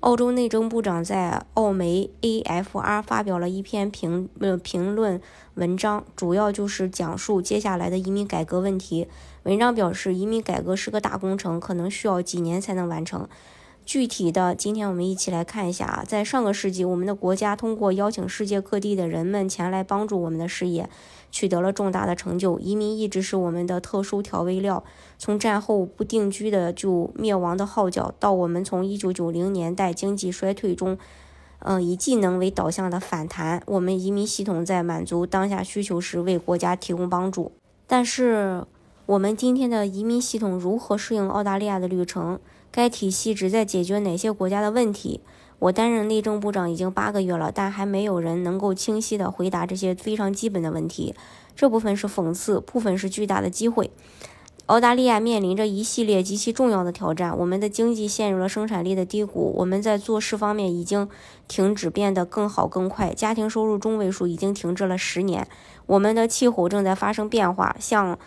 澳洲内政部长在澳媒 AFR 发表了一篇评呃评论文章，主要就是讲述接下来的移民改革问题。文章表示，移民改革是个大工程，可能需要几年才能完成。具体的，今天我们一起来看一下啊，在上个世纪，我们的国家通过邀请世界各地的人们前来帮助我们的事业，取得了重大的成就。移民一直是我们的特殊调味料。从战后不定居的就灭亡的号角，到我们从1990年代经济衰退中，嗯，以技能为导向的反弹，我们移民系统在满足当下需求时为国家提供帮助。但是，我们今天的移民系统如何适应澳大利亚的旅程？该体系旨在解决哪些国家的问题？我担任内政部长已经八个月了，但还没有人能够清晰地回答这些非常基本的问题。这部分是讽刺，部分是巨大的机会。澳大利亚面临着一系列极其重要的挑战，我们的经济陷入了生产力的低谷，我们在做事方面已经停止变得更好更快，家庭收入中位数已经停滞了十年，我们的气候正在发生变化，像。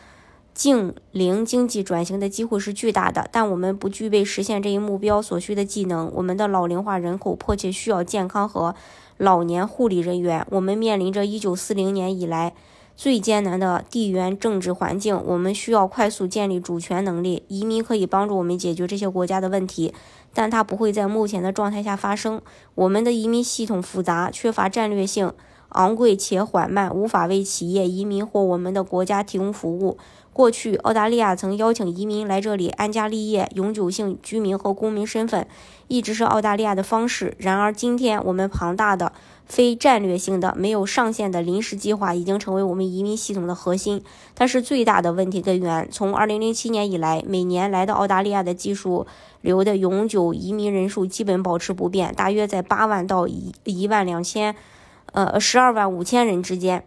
净零经济转型的机会是巨大的，但我们不具备实现这一目标所需的技能。我们的老龄化人口迫切需要健康和老年护理人员。我们面临着1940年以来最艰难的地缘政治环境。我们需要快速建立主权能力。移民可以帮助我们解决这些国家的问题，但它不会在目前的状态下发生。我们的移民系统复杂，缺乏战略性，昂贵且缓慢，无法为企业、移民或我们的国家提供服务。过去，澳大利亚曾邀请移民来这里安家立业，永久性居民和公民身份一直是澳大利亚的方式。然而，今天我们庞大的、非战略性的、没有上限的临时计划已经成为我们移民系统的核心。它是最大的问题根源。从2007年以来，每年来到澳大利亚的技术流的永久移民人数基本保持不变，大约在8万到一一万两千，呃，十二万五千人之间。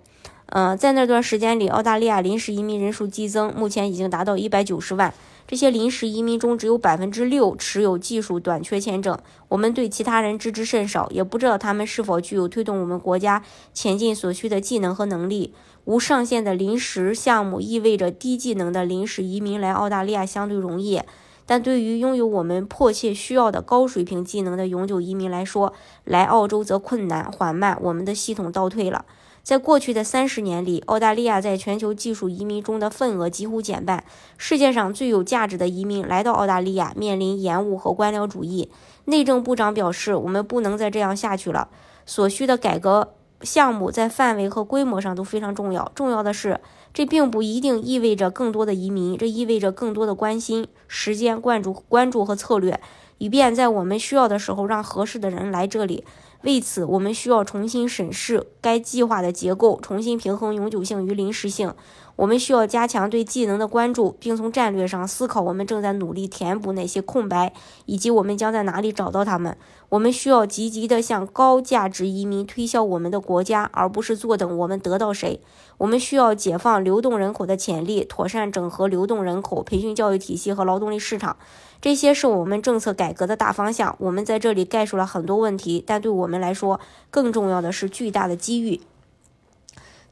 嗯，在那段时间里，澳大利亚临时移民人数激增，目前已经达到一百九十万。这些临时移民中，只有百分之六持有技术短缺签证。我们对其他人知之甚少，也不知道他们是否具有推动我们国家前进所需的技能和能力。无上限的临时项目意味着低技能的临时移民来澳大利亚相对容易，但对于拥有我们迫切需要的高水平技能的永久移民来说，来澳洲则困难缓慢。我们的系统倒退了。在过去的三十年里，澳大利亚在全球技术移民中的份额几乎减半。世界上最有价值的移民来到澳大利亚，面临延误和官僚主义。内政部长表示：“我们不能再这样下去了。所需的改革项目在范围和规模上都非常重要。重要的是，这并不一定意味着更多的移民，这意味着更多的关心、时间、关注、关注和策略，以便在我们需要的时候让合适的人来这里。”为此，我们需要重新审视该计划的结构，重新平衡永久性与临时性。我们需要加强对技能的关注，并从战略上思考我们正在努力填补哪些空白，以及我们将在哪里找到他们。我们需要积极地向高价值移民推销我们的国家，而不是坐等我们得到谁。我们需要解放流动人口的潜力，妥善整合流动人口培训教育体系和劳动力市场。这些是我们政策改革的大方向。我们在这里概述了很多问题，但对我们来说，更重要的是巨大的机遇。